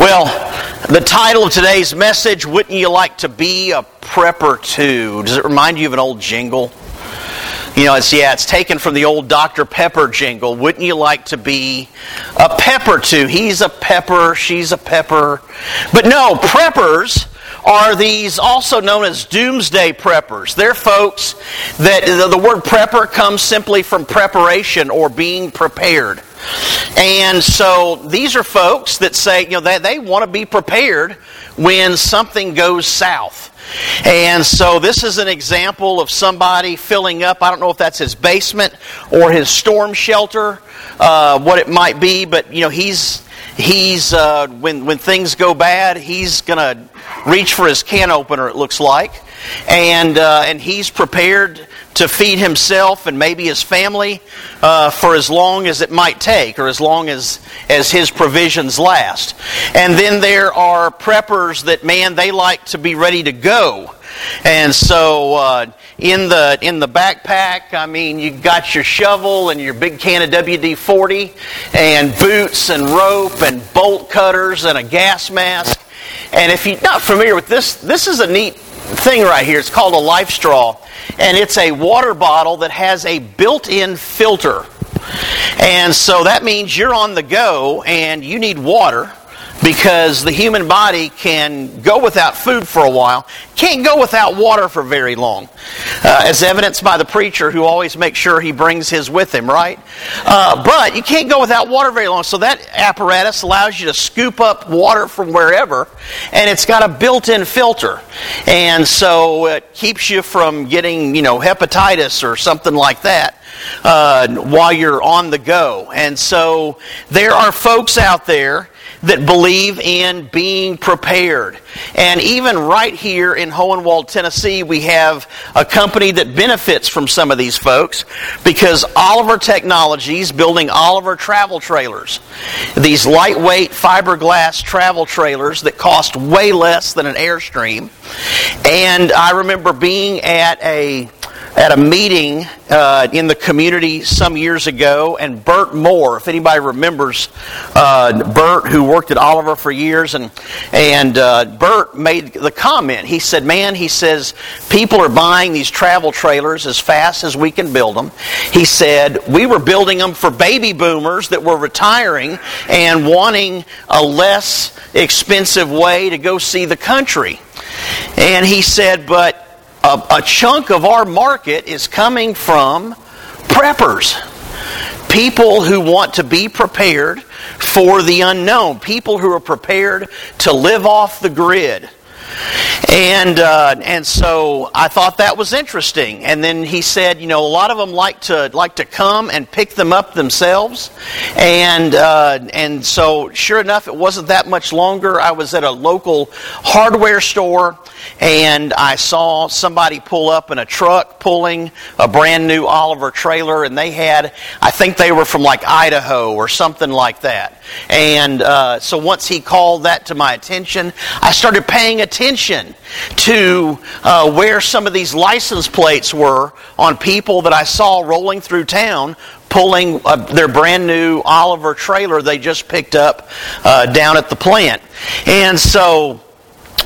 Well, the title of today's message, Wouldn't You Like to Be a Prepper Too? Does it remind you of an old jingle? You know, it's, yeah, it's taken from the old Dr. Pepper jingle. Wouldn't you like to be a pepper too? He's a pepper, she's a pepper. But no, preppers are these also known as doomsday preppers. They're folks that the word prepper comes simply from preparation or being prepared. And so these are folks that say, you know, they, they want to be prepared when something goes south. And so this is an example of somebody filling up. I don't know if that's his basement or his storm shelter, uh, what it might be, but you know he's he's uh, when when things go bad, he's gonna reach for his can opener. It looks like, and uh, and he's prepared to feed himself and maybe his family uh, for as long as it might take or as long as, as his provisions last. And then there are preppers that, man, they like to be ready to go. And so uh, in the in the backpack, I mean, you got your shovel and your big can of WD-40 and boots and rope and bolt cutters and a gas mask. And if you're not familiar with this, this is a neat thing right here. It's called a LifeStraw and it's a water bottle that has a built in filter. And so that means you're on the go and you need water because the human body can go without food for a while, can't go without water for very long, uh, as evidenced by the preacher who always makes sure he brings his with him, right? Uh, but you can't go without water very long, so that apparatus allows you to scoop up water from wherever, and it's got a built-in filter, and so it keeps you from getting, you know, hepatitis or something like that. Uh, while you're on the go. And so there are folks out there that believe in being prepared. And even right here in Hohenwald, Tennessee, we have a company that benefits from some of these folks because Oliver Technologies building Oliver travel trailers. These lightweight fiberglass travel trailers that cost way less than an Airstream. And I remember being at a at a meeting uh, in the community some years ago, and Bert Moore, if anybody remembers uh, Bert, who worked at Oliver for years, and and uh, Bert made the comment. He said, "Man, he says people are buying these travel trailers as fast as we can build them." He said, "We were building them for baby boomers that were retiring and wanting a less expensive way to go see the country." And he said, "But." A, a chunk of our market is coming from preppers. People who want to be prepared for the unknown. People who are prepared to live off the grid. And uh, and so I thought that was interesting. And then he said, you know, a lot of them like to like to come and pick them up themselves. And uh, and so sure enough, it wasn't that much longer. I was at a local hardware store, and I saw somebody pull up in a truck pulling a brand new Oliver trailer, and they had, I think they were from like Idaho or something like that. And uh, so once he called that to my attention, I started paying attention to uh, where some of these license plates were on people that I saw rolling through town pulling uh, their brand new Oliver trailer they just picked up uh, down at the plant. And so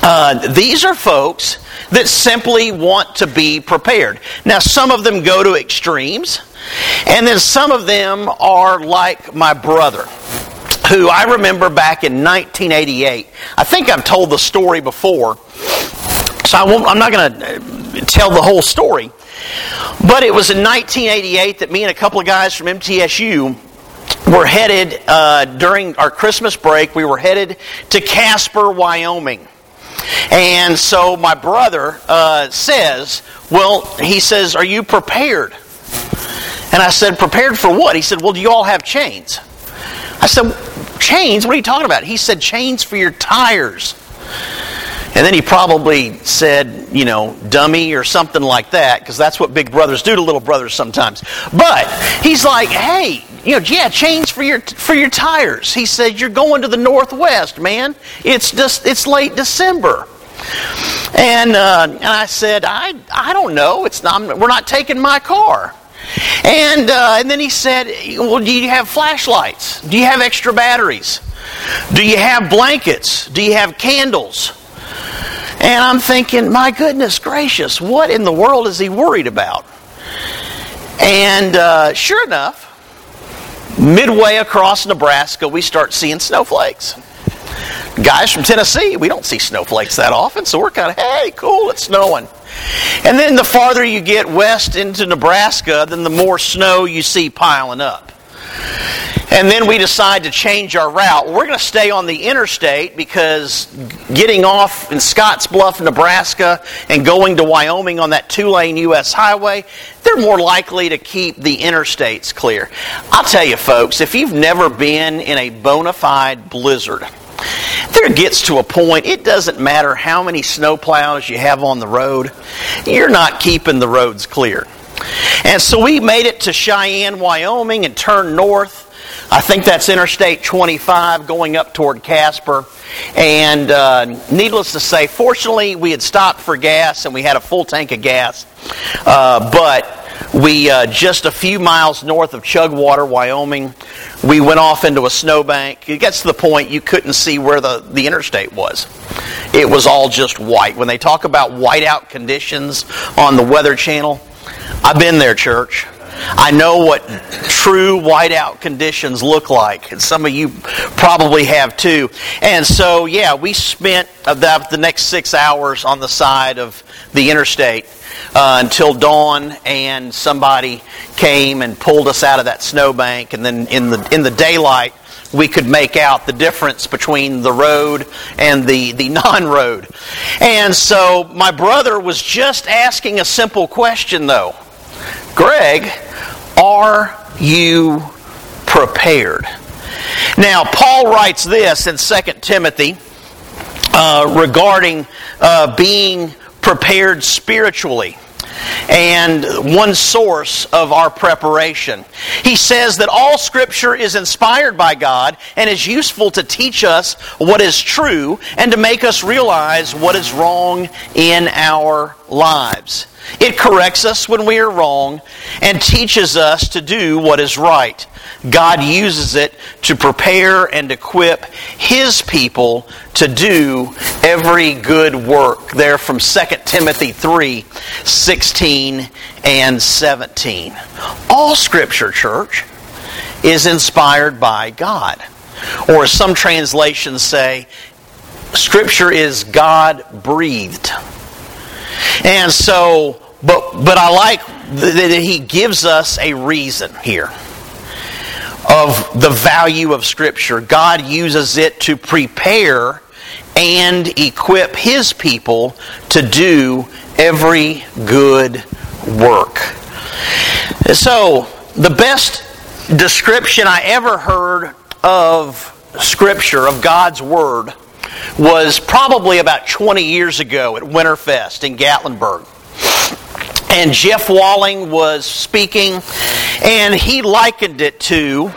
uh, these are folks that simply want to be prepared. Now, some of them go to extremes, and then some of them are like my brother who I remember back in 1988. I think I've told the story before, so I am not going to uh, tell the whole story. But it was in 1988 that me and a couple of guys from MTSU were headed, uh, during our Christmas break, we were headed to Casper, Wyoming. And so my brother uh, says, Well, he says, Are you prepared? And I said, Prepared for what? He said, Well, do you all have chains? I said, Chains? What are you talking about? He said, Chains for your tires. And then he probably said, you know, dummy or something like that, because that's what big brothers do to little brothers sometimes. But he's like, hey, you know, yeah, chains for your for your tires. He said, you're going to the Northwest, man. It's just it's late December. And uh, and I said, I I don't know. It's not. We're not taking my car. And uh, and then he said, well, do you have flashlights? Do you have extra batteries? Do you have blankets? Do you have candles? And I'm thinking, my goodness gracious, what in the world is he worried about? And uh, sure enough, midway across Nebraska, we start seeing snowflakes. Guys from Tennessee, we don't see snowflakes that often, so we're kind of, hey, cool, it's snowing. And then the farther you get west into Nebraska, then the more snow you see piling up. And then we decide to change our route. We're going to stay on the interstate because getting off in Scottsbluff, Nebraska, and going to Wyoming on that two lane U.S. highway, they're more likely to keep the interstates clear. I'll tell you, folks, if you've never been in a bona fide blizzard, there gets to a point, it doesn't matter how many snowplows you have on the road, you're not keeping the roads clear. And so we made it to Cheyenne, Wyoming, and turned north. I think that's Interstate 25 going up toward Casper. And uh, needless to say, fortunately, we had stopped for gas and we had a full tank of gas. Uh, but we uh, just a few miles north of Chugwater, Wyoming, we went off into a snowbank. It gets to the point you couldn't see where the, the interstate was. It was all just white. When they talk about whiteout conditions on the Weather Channel, I've been there, church. I know what true whiteout conditions look like, and some of you probably have too. And so, yeah, we spent about the next six hours on the side of the interstate uh, until dawn, and somebody came and pulled us out of that snowbank. And then in the in the daylight, we could make out the difference between the road and the, the non road. And so my brother was just asking a simple question, though Greg, are you prepared? Now, Paul writes this in 2 Timothy uh, regarding uh, being prepared spiritually and one source of our preparation. He says that all Scripture is inspired by God and is useful to teach us what is true and to make us realize what is wrong in our lives. It corrects us when we are wrong and teaches us to do what is right. God uses it to prepare and equip His people to do every good work. There from 2 Timothy 3 16 and 17. All Scripture, church, is inspired by God. Or some translations say, Scripture is God breathed. And so, but, but I like that he gives us a reason here of the value of Scripture. God uses it to prepare and equip His people to do every good work. So, the best description I ever heard of Scripture, of God's Word, was probably about 20 years ago at Winterfest in Gatlinburg. And Jeff Walling was speaking, and he likened it to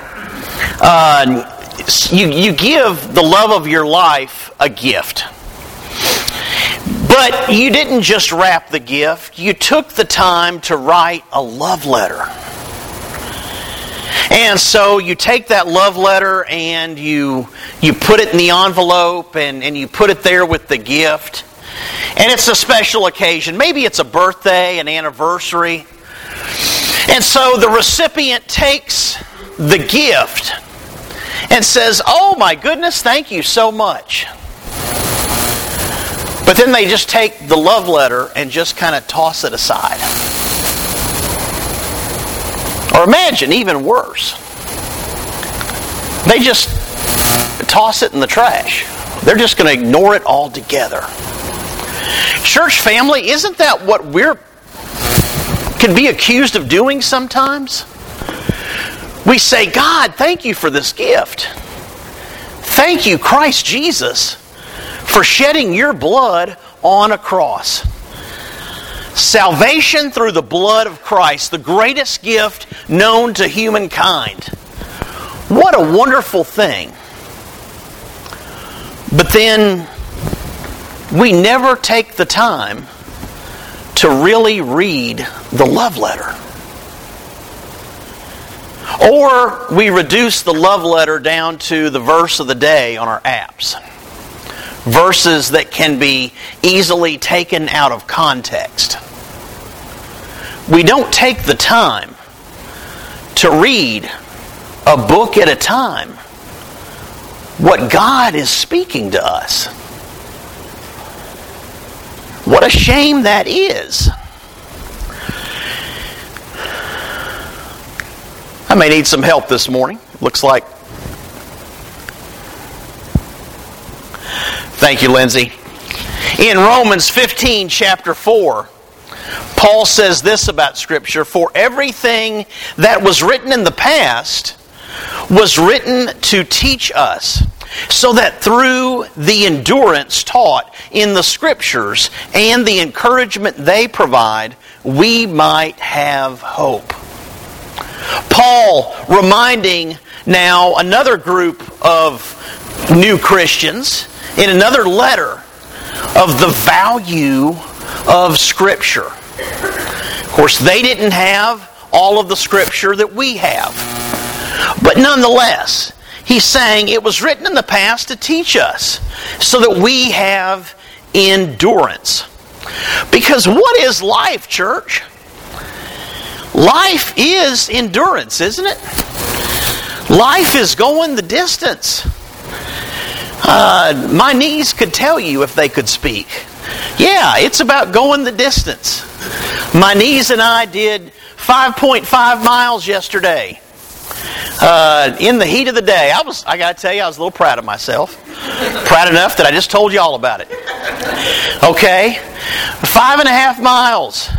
uh, you, you give the love of your life a gift. But you didn't just wrap the gift, you took the time to write a love letter. And so you take that love letter and you you put it in the envelope and, and you put it there with the gift. And it's a special occasion. Maybe it's a birthday, an anniversary. And so the recipient takes the gift and says, Oh my goodness, thank you so much. But then they just take the love letter and just kind of toss it aside. Or imagine, even worse, they just toss it in the trash. They're just going to ignore it altogether. Church family, isn't that what we're can be accused of doing sometimes? We say, God, thank you for this gift. Thank you, Christ Jesus, for shedding your blood on a cross. Salvation through the blood of Christ, the greatest gift known to humankind. What a wonderful thing. But then we never take the time to really read the love letter. Or we reduce the love letter down to the verse of the day on our apps. Verses that can be easily taken out of context. We don't take the time to read a book at a time what God is speaking to us. What a shame that is. I may need some help this morning. Looks like. Thank you, Lindsay. In Romans 15, chapter 4, Paul says this about Scripture For everything that was written in the past was written to teach us, so that through the endurance taught in the Scriptures and the encouragement they provide, we might have hope. Paul reminding now another group of new Christians in another letter of the value of Scripture. Of course, they didn't have all of the Scripture that we have. But nonetheless, he's saying it was written in the past to teach us so that we have endurance. Because what is life, church? Life is endurance, isn't it? Life is going the distance. Uh, my knees could tell you if they could speak. Yeah, it's about going the distance. My knees and I did 5.5 miles yesterday. Uh, in the heat of the day, I was, I got to tell you, I was a little proud of myself. proud enough that I just told you all about it. Okay? Five and a half miles.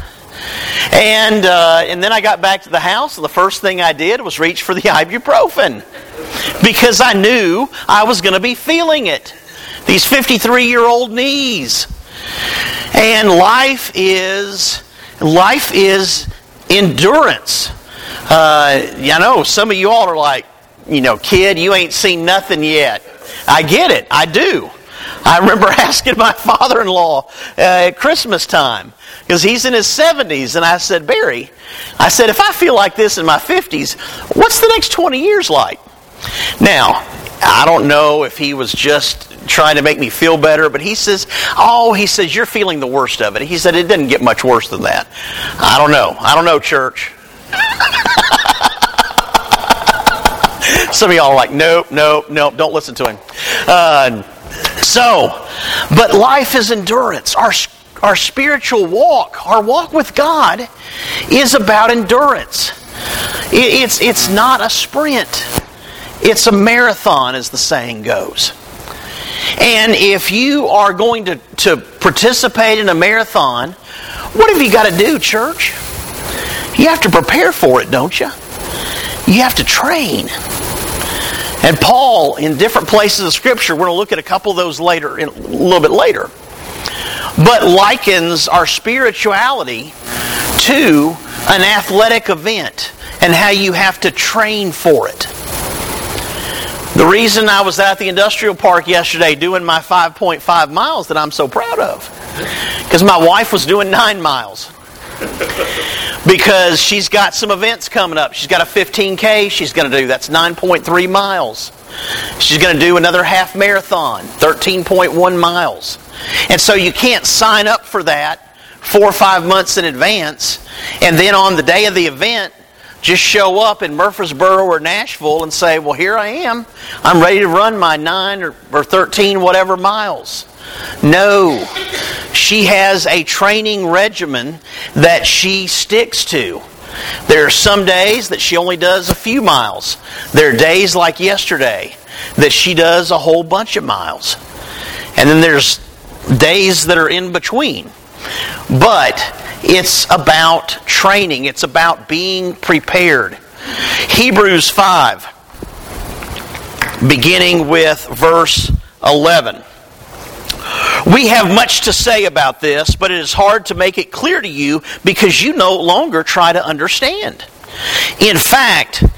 And, uh, and then I got back to the house, and the first thing I did was reach for the ibuprofen because I knew I was going to be feeling it. These 53 year old knees. And life is life is endurance. Uh, I know some of you all are like, you know, kid, you ain't seen nothing yet. I get it. I do. I remember asking my father in law uh, at Christmas time, because he's in his 70s, and I said, Barry, I said, if I feel like this in my 50s, what's the next 20 years like? Now, I don't know if he was just trying to make me feel better, but he says, Oh, he says, you're feeling the worst of it. He said, It didn't get much worse than that. I don't know. I don't know, church. Some of y'all are like, Nope, nope, nope, don't listen to him. Uh, so, but life is endurance. Our, our spiritual walk, our walk with God, is about endurance. It, it's, it's not a sprint. It's a marathon, as the saying goes. And if you are going to, to participate in a marathon, what have you got to do, church? You have to prepare for it, don't you? You have to train. And Paul, in different places of Scripture, we're going to look at a couple of those later, a little bit later, but likens our spirituality to an athletic event and how you have to train for it. The reason I was at the industrial park yesterday doing my 5.5 miles that I'm so proud of, because my wife was doing nine miles. because she's got some events coming up. She's got a 15K she's going to do. That's 9.3 miles. She's going to do another half marathon, 13.1 miles. And so you can't sign up for that four or five months in advance and then on the day of the event just show up in Murfreesboro or Nashville and say, Well, here I am. I'm ready to run my 9 or, or 13, whatever miles. No. She has a training regimen that she sticks to. There are some days that she only does a few miles. There are days like yesterday that she does a whole bunch of miles. And then there's days that are in between. But it's about training, it's about being prepared. Hebrews 5, beginning with verse 11. We have much to say about this, but it is hard to make it clear to you because you no longer try to understand. In fact,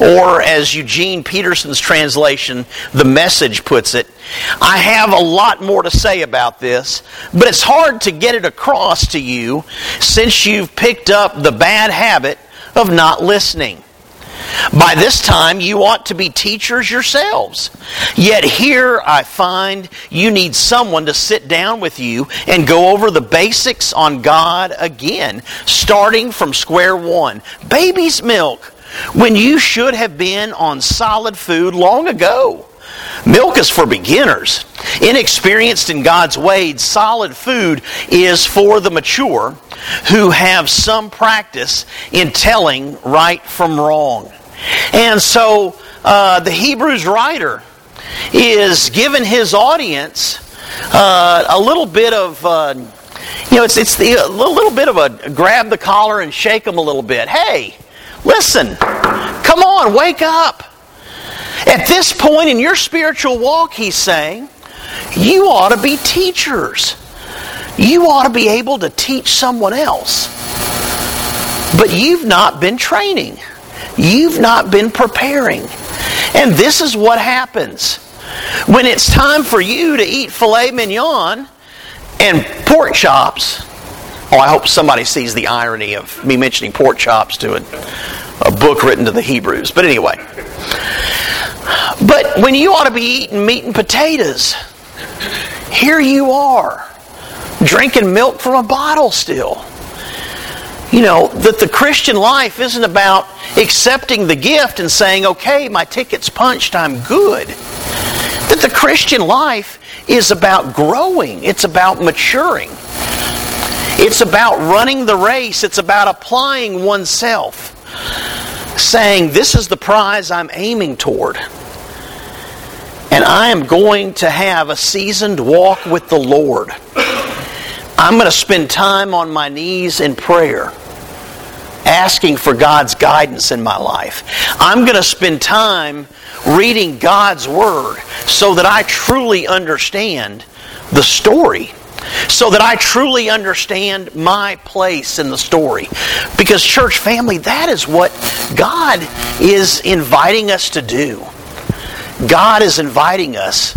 Or, as Eugene Peterson's translation, The Message, puts it, I have a lot more to say about this, but it's hard to get it across to you since you've picked up the bad habit of not listening. By this time, you ought to be teachers yourselves. Yet here I find you need someone to sit down with you and go over the basics on God again, starting from square one. Baby's milk when you should have been on solid food long ago. Milk is for beginners. Inexperienced in God's ways, solid food is for the mature who have some practice in telling right from wrong. And so uh, the Hebrews writer is giving his audience uh, a little bit of. Uh, you know, it's, it's the, a little bit of a grab the collar and shake them a little bit. Hey, Listen, come on, wake up. At this point in your spiritual walk, he's saying, you ought to be teachers. You ought to be able to teach someone else. But you've not been training. You've not been preparing. And this is what happens. When it's time for you to eat filet mignon and pork chops, Oh, I hope somebody sees the irony of me mentioning pork chops to a, a book written to the Hebrews. But anyway. But when you ought to be eating meat and potatoes, here you are, drinking milk from a bottle still. You know, that the Christian life isn't about accepting the gift and saying, okay, my ticket's punched, I'm good. That the Christian life is about growing, it's about maturing. It's about running the race, it's about applying oneself, saying, This is the prize I'm aiming toward. And I am going to have a seasoned walk with the Lord. I'm going to spend time on my knees in prayer, asking for God's guidance in my life. I'm going to spend time reading God's Word so that I truly understand the story so that I truly understand my place in the story. Because, church family, that is what God is inviting us to do. God is inviting us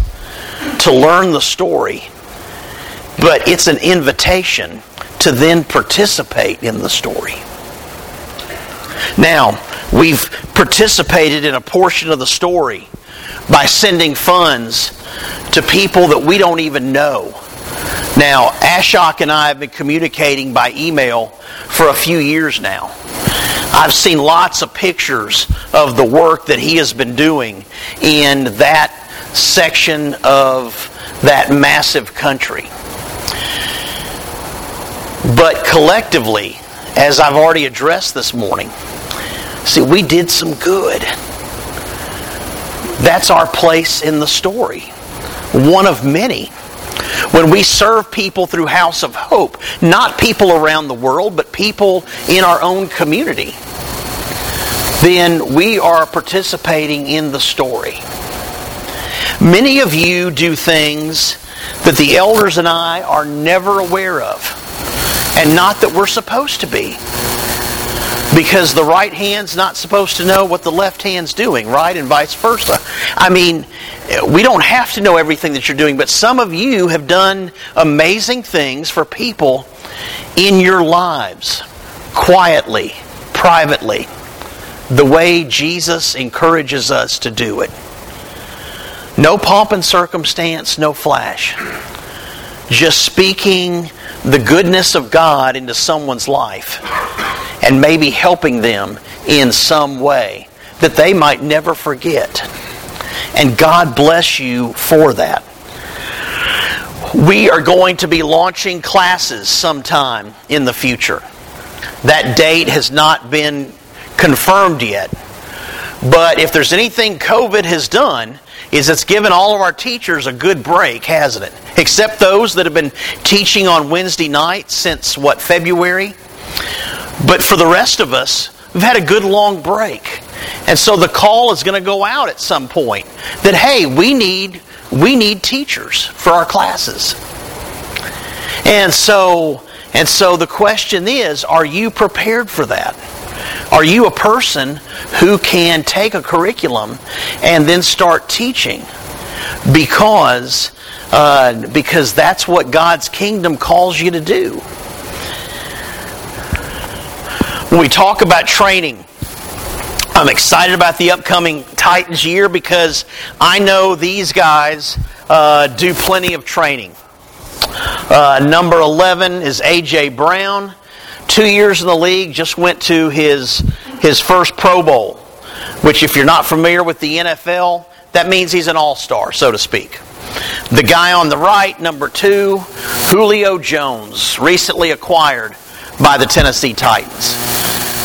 to learn the story, but it's an invitation to then participate in the story. Now, we've participated in a portion of the story by sending funds to people that we don't even know now, Ashok and I have been communicating by email for a few years now. I've seen lots of pictures of the work that he has been doing in that section of that massive country. But collectively, as I've already addressed this morning, see, we did some good. That's our place in the story. One of many. When we serve people through House of Hope, not people around the world, but people in our own community, then we are participating in the story. Many of you do things that the elders and I are never aware of, and not that we're supposed to be. Because the right hand's not supposed to know what the left hand's doing, right? And vice versa. I mean, we don't have to know everything that you're doing, but some of you have done amazing things for people in your lives, quietly, privately, the way Jesus encourages us to do it. No pomp and circumstance, no flash. Just speaking the goodness of God into someone's life and maybe helping them in some way that they might never forget. And God bless you for that. We are going to be launching classes sometime in the future. That date has not been confirmed yet. But if there's anything COVID has done, is it's given all of our teachers a good break, hasn't it? Except those that have been teaching on Wednesday nights since, what, February? But for the rest of us, we've had a good long break. And so the call is going to go out at some point that, hey, we need, we need teachers for our classes. And so, and so the question is, are you prepared for that? Are you a person who can take a curriculum and then start teaching? Because, uh, because that's what God's kingdom calls you to do. When we talk about training, I'm excited about the upcoming Titans year because I know these guys uh, do plenty of training. Uh, number 11 is A.J. Brown. Two years in the league, just went to his, his first Pro Bowl, which, if you're not familiar with the NFL, that means he's an all star, so to speak. The guy on the right, number two, Julio Jones, recently acquired by the Tennessee Titans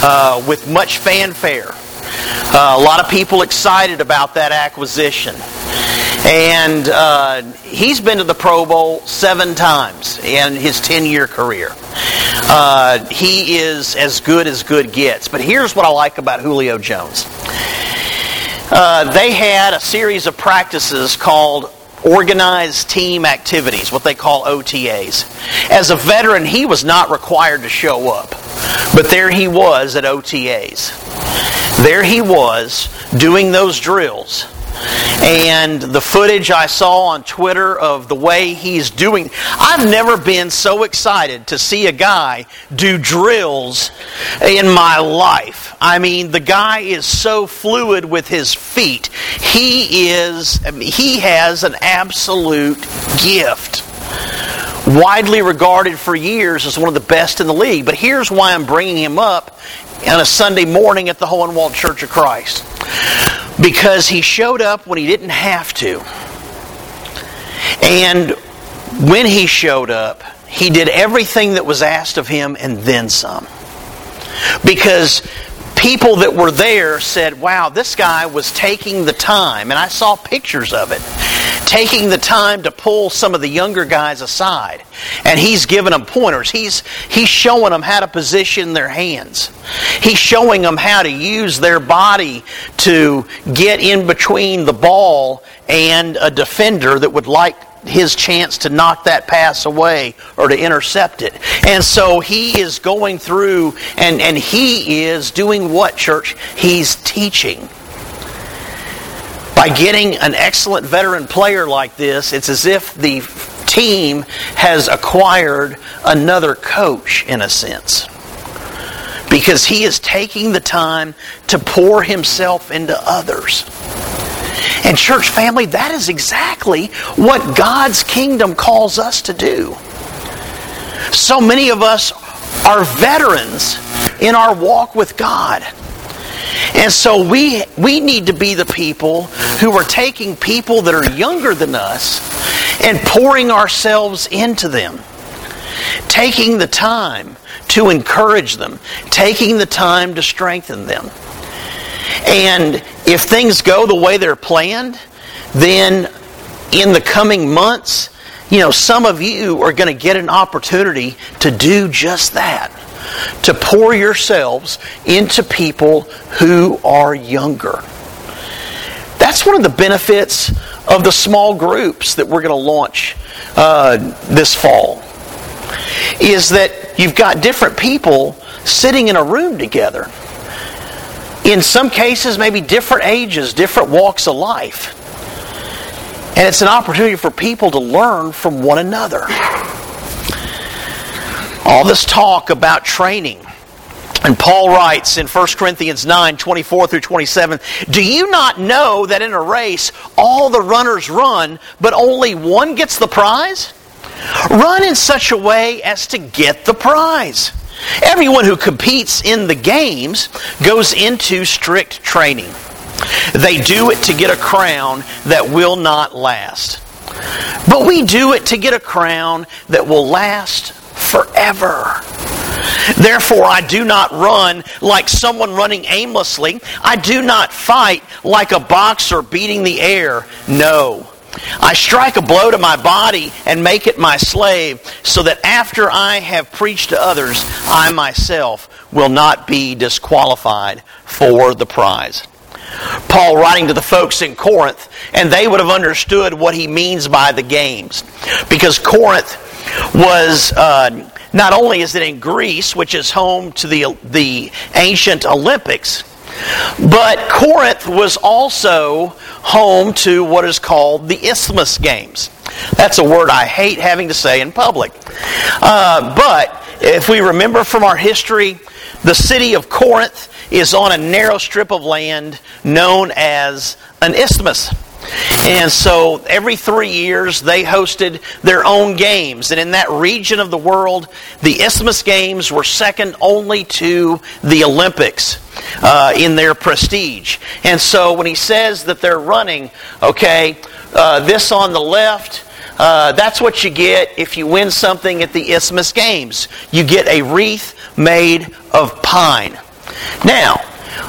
uh, with much fanfare. Uh, a lot of people excited about that acquisition. And uh, he's been to the Pro Bowl seven times in his 10 year career. Uh, he is as good as good gets. But here's what I like about Julio Jones. Uh, they had a series of practices called organized team activities, what they call OTAs. As a veteran, he was not required to show up, but there he was at OTAs. There he was doing those drills. And the footage I saw on Twitter of the way he's doing, I've never been so excited to see a guy do drills in my life. I mean, the guy is so fluid with his feet. He is, he has an absolute gift widely regarded for years as one of the best in the league. But here's why I'm bringing him up on a Sunday morning at the Hohenwald Church of Christ. Because he showed up when he didn't have to. And when he showed up, he did everything that was asked of him and then some. Because people that were there said, wow, this guy was taking the time, and I saw pictures of it, taking the time to pull some of the younger guys aside. And he's giving them pointers. He's, he's showing them how to position their hands. He's showing them how to use their body to get in between the ball and a defender that would like his chance to knock that pass away or to intercept it. And so he is going through and, and he is doing what, church? He's teaching. By getting an excellent veteran player like this, it's as if the team has acquired another coach in a sense. Because he is taking the time to pour himself into others. And, church family, that is exactly what God's kingdom calls us to do. So many of us are veterans in our walk with God. And so we, we need to be the people who are taking people that are younger than us and pouring ourselves into them. Taking the time to encourage them, taking the time to strengthen them. And if things go the way they're planned, then in the coming months, you know, some of you are going to get an opportunity to do just that. To pour yourselves into people who are younger. That's one of the benefits of the small groups that we're going to launch uh, this fall. Is that you've got different people sitting in a room together in some cases, maybe different ages, different walks of life. And it's an opportunity for people to learn from one another. All this talk about training. And Paul writes in 1 Corinthians 9 24 through 27 Do you not know that in a race all the runners run, but only one gets the prize? Run in such a way as to get the prize. Everyone who competes in the games goes into strict training. They do it to get a crown that will not last. But we do it to get a crown that will last forever. Therefore, I do not run like someone running aimlessly. I do not fight like a boxer beating the air. No. I strike a blow to my body and make it my slave, so that after I have preached to others, I myself will not be disqualified for the prize. Paul writing to the folks in Corinth, and they would have understood what he means by the games. Because Corinth was uh, not only is it in Greece, which is home to the, the ancient Olympics, but Corinth was also home to what is called the Isthmus Games. That's a word I hate having to say in public. Uh, but if we remember from our history, the city of Corinth is on a narrow strip of land known as an isthmus. And so every three years they hosted their own games. And in that region of the world, the Isthmus Games were second only to the Olympics uh, in their prestige. And so when he says that they're running, okay, uh, this on the left, uh, that's what you get if you win something at the Isthmus Games. You get a wreath made of pine. Now,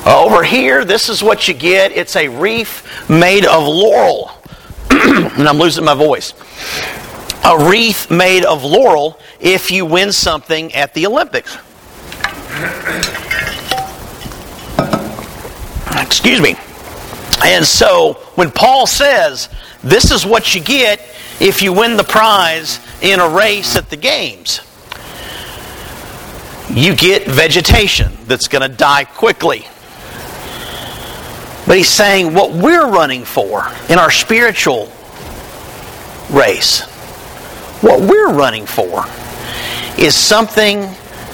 over here, this is what you get. It's a wreath made of laurel. and I'm losing my voice. A wreath made of laurel if you win something at the Olympics. Excuse me. And so, when Paul says, this is what you get if you win the prize in a race at the games, you get vegetation that's going to die quickly. But he's saying what we're running for in our spiritual race, what we're running for is something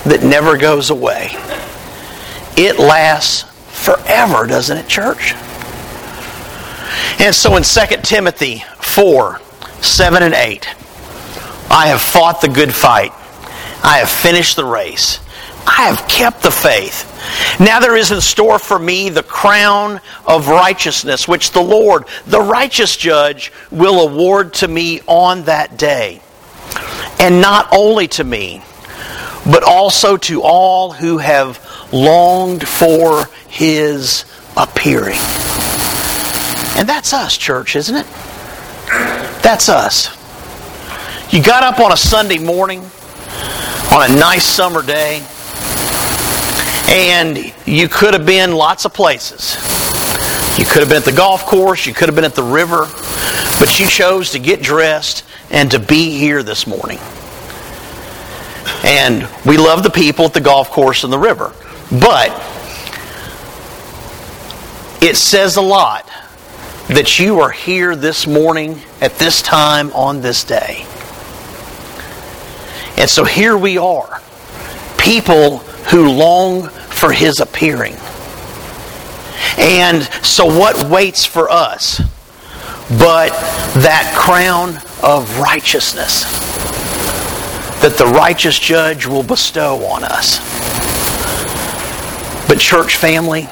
that never goes away. It lasts forever, doesn't it, church? And so in 2 Timothy 4 7 and 8, I have fought the good fight, I have finished the race. I have kept the faith. Now there is in store for me the crown of righteousness, which the Lord, the righteous judge, will award to me on that day. And not only to me, but also to all who have longed for his appearing. And that's us, church, isn't it? That's us. You got up on a Sunday morning, on a nice summer day, and you could have been lots of places. You could have been at the golf course, you could have been at the river, but you chose to get dressed and to be here this morning. And we love the people at the golf course and the river. But it says a lot that you are here this morning at this time on this day. And so here we are, people who long for his appearing. And so, what waits for us but that crown of righteousness that the righteous judge will bestow on us? But, church family,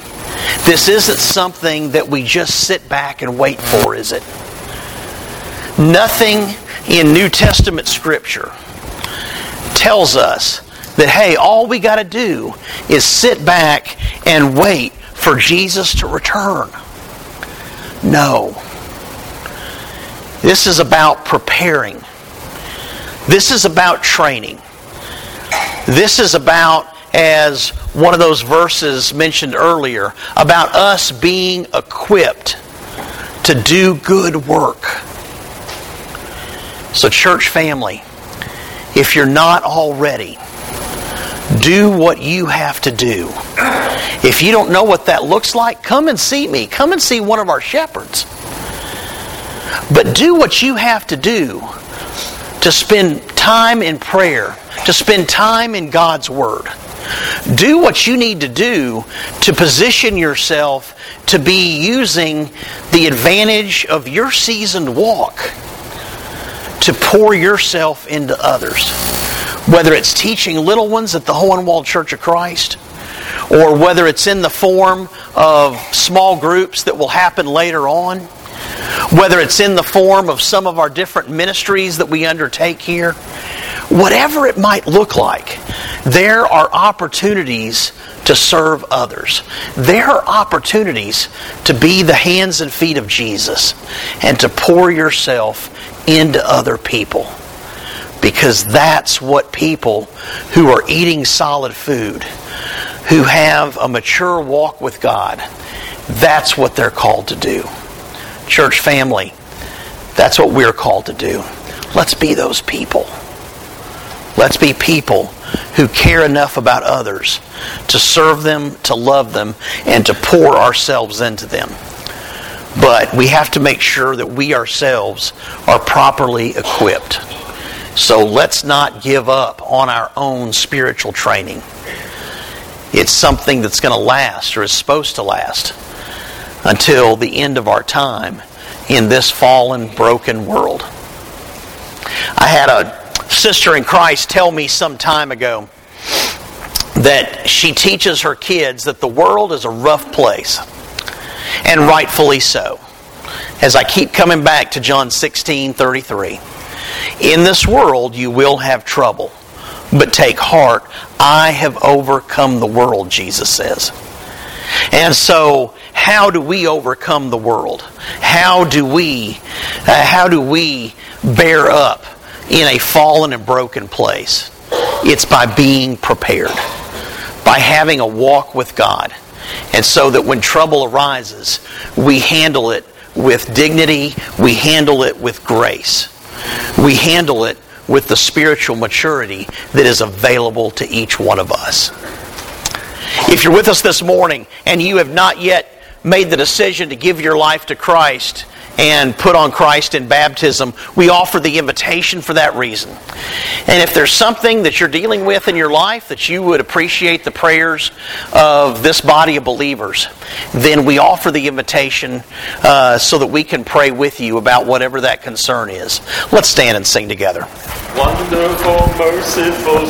this isn't something that we just sit back and wait for, is it? Nothing in New Testament Scripture tells us that, hey, all we got to do is sit back and wait for Jesus to return. No. This is about preparing. This is about training. This is about, as one of those verses mentioned earlier, about us being equipped to do good work. So, church family, if you're not already, do what you have to do. If you don't know what that looks like, come and see me. Come and see one of our shepherds. But do what you have to do to spend time in prayer, to spend time in God's Word. Do what you need to do to position yourself to be using the advantage of your seasoned walk to pour yourself into others whether it's teaching little ones at the Hohenwald Church of Christ, or whether it's in the form of small groups that will happen later on, whether it's in the form of some of our different ministries that we undertake here, whatever it might look like, there are opportunities to serve others. There are opportunities to be the hands and feet of Jesus and to pour yourself into other people. Because that's what people who are eating solid food, who have a mature walk with God, that's what they're called to do. Church family, that's what we're called to do. Let's be those people. Let's be people who care enough about others to serve them, to love them, and to pour ourselves into them. But we have to make sure that we ourselves are properly equipped. So let's not give up on our own spiritual training. It's something that's going to last or is supposed to last until the end of our time in this fallen, broken world. I had a sister in Christ tell me some time ago that she teaches her kids that the world is a rough place, and rightfully so. As I keep coming back to John 16 33. In this world you will have trouble, but take heart, I have overcome the world, Jesus says. And so, how do we overcome the world? How do we, uh, how do we bear up in a fallen and broken place? It's by being prepared, by having a walk with God. And so that when trouble arises, we handle it with dignity, we handle it with grace, we handle it with the spiritual maturity that is available to each one of us. If you're with us this morning and you have not yet made the decision to give your life to Christ, and put on Christ in baptism, we offer the invitation for that reason. And if there's something that you're dealing with in your life that you would appreciate the prayers of this body of believers, then we offer the invitation uh, so that we can pray with you about whatever that concern is. Let's stand and sing together. Wonderful, merciful